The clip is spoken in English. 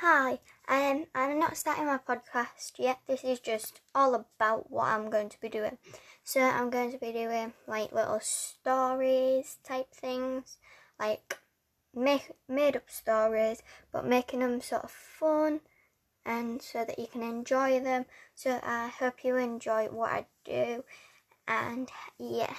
Hi, um, I'm not starting my podcast yet. This is just all about what I'm going to be doing. So I'm going to be doing like little stories type things, like make made up stories, but making them sort of fun and so that you can enjoy them. So I hope you enjoy what I do, and yeah.